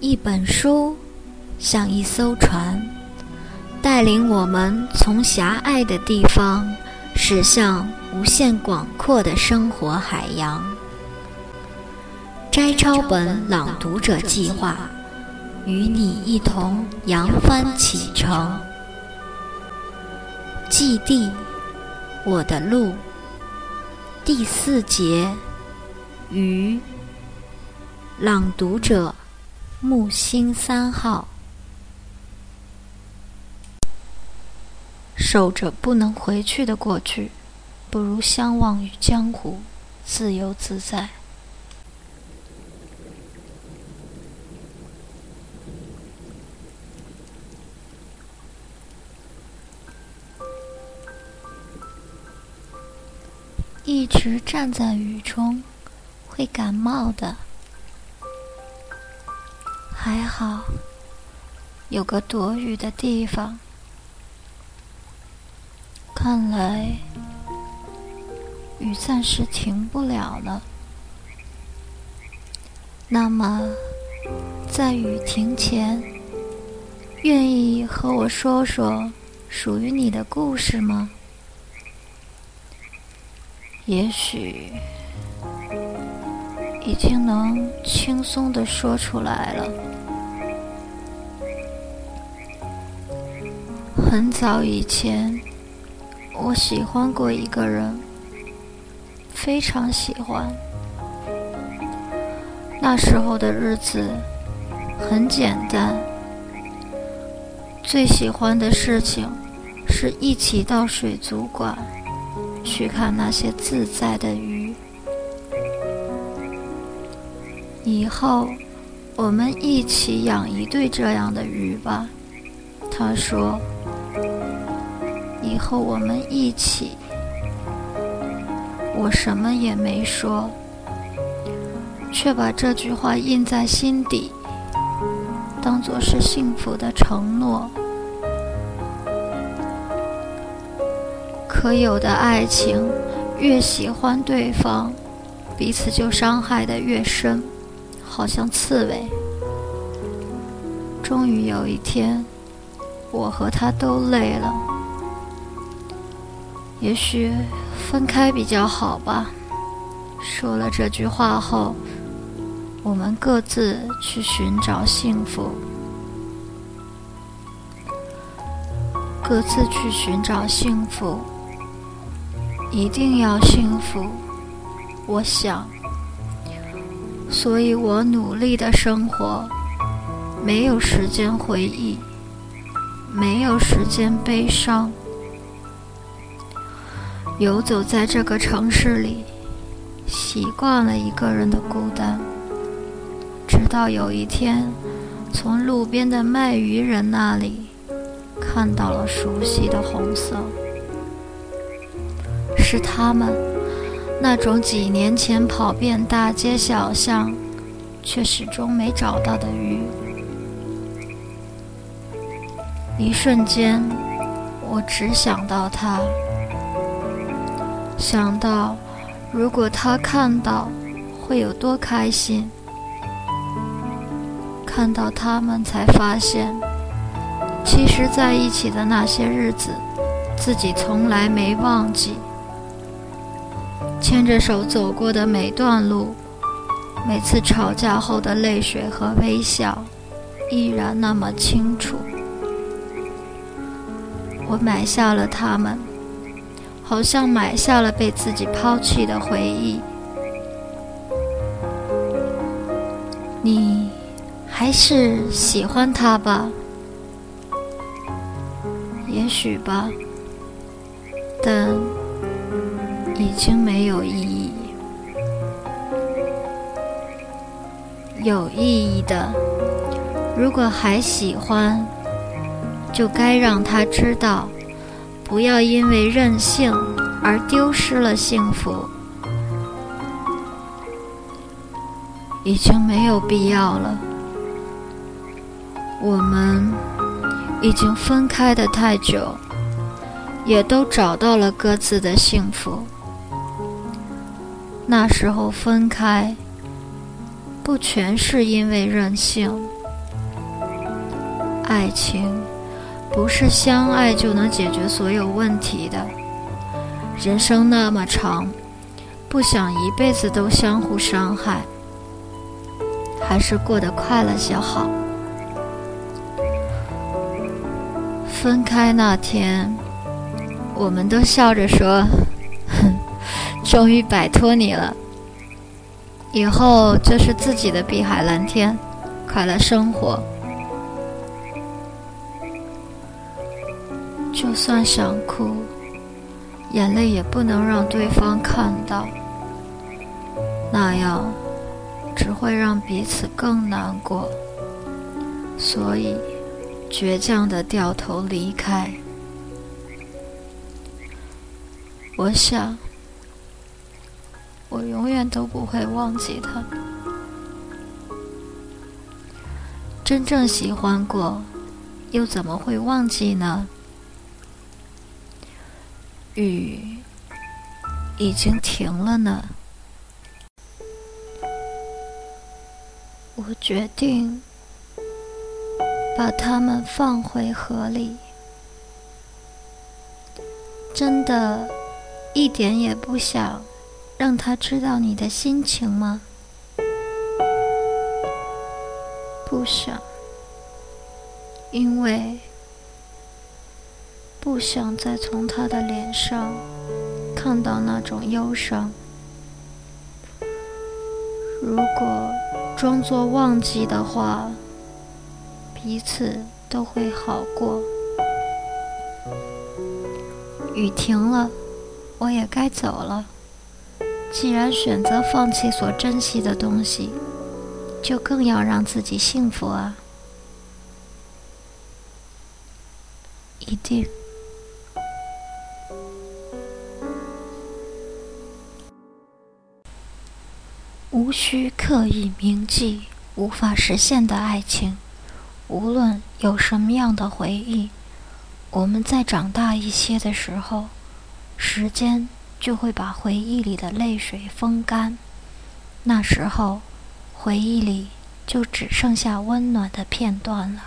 一本书像一艘船，带领我们从狭隘的地方驶向无限广阔的生活海洋。摘抄本朗读者计划与你一同扬帆启程。祭地，我的路。第四节，鱼。朗读者。木星三号，守着不能回去的过去，不如相忘于江湖，自由自在。一直站在雨中，会感冒的。还好，有个躲雨的地方。看来雨暂时停不了了。那么，在雨停前，愿意和我说说属于你的故事吗？也许已经能轻松的说出来了。很早以前，我喜欢过一个人，非常喜欢。那时候的日子很简单，最喜欢的事情是一起到水族馆去看那些自在的鱼。以后我们一起养一对这样的鱼吧，他说。以后我们一起。我什么也没说，却把这句话印在心底，当作是幸福的承诺。可有的爱情，越喜欢对方，彼此就伤害的越深，好像刺猬。终于有一天，我和他都累了。也许分开比较好吧。说了这句话后，我们各自去寻找幸福，各自去寻找幸福，一定要幸福。我想，所以我努力的生活，没有时间回忆，没有时间悲伤。游走在这个城市里，习惯了一个人的孤单。直到有一天，从路边的卖鱼人那里看到了熟悉的红色，是他们那种几年前跑遍大街小巷，却始终没找到的鱼。一瞬间，我只想到他。想到，如果他看到，会有多开心。看到他们，才发现，其实在一起的那些日子，自己从来没忘记。牵着手走过的每段路，每次吵架后的泪水和微笑，依然那么清楚。我买下了他们。好像买下了被自己抛弃的回忆。你还是喜欢他吧？也许吧，但已经没有意义。有意义的，如果还喜欢，就该让他知道。不要因为任性而丢失了幸福，已经没有必要了。我们已经分开的太久，也都找到了各自的幸福。那时候分开，不全是因为任性，爱情不是相爱就能解决所有问题的。人生那么长，不想一辈子都相互伤害，还是过得快乐些好。分开那天，我们都笑着说：“哼，终于摆脱你了。以后就是自己的碧海蓝天，快乐生活。就算想哭，眼泪也不能让对方看到，那样只会让彼此更难过。所以。”倔强的掉头离开。我想，我永远都不会忘记他。真正喜欢过，又怎么会忘记呢？雨已经停了呢。我决定。把它们放回河里，真的，一点也不想让他知道你的心情吗？不想，因为不想再从他的脸上看到那种忧伤。如果装作忘记的话。彼此都会好过。雨停了，我也该走了。既然选择放弃所珍惜的东西，就更要让自己幸福啊！一定。无需刻意铭记无法实现的爱情。无论有什么样的回忆，我们在长大一些的时候，时间就会把回忆里的泪水风干。那时候，回忆里就只剩下温暖的片段了。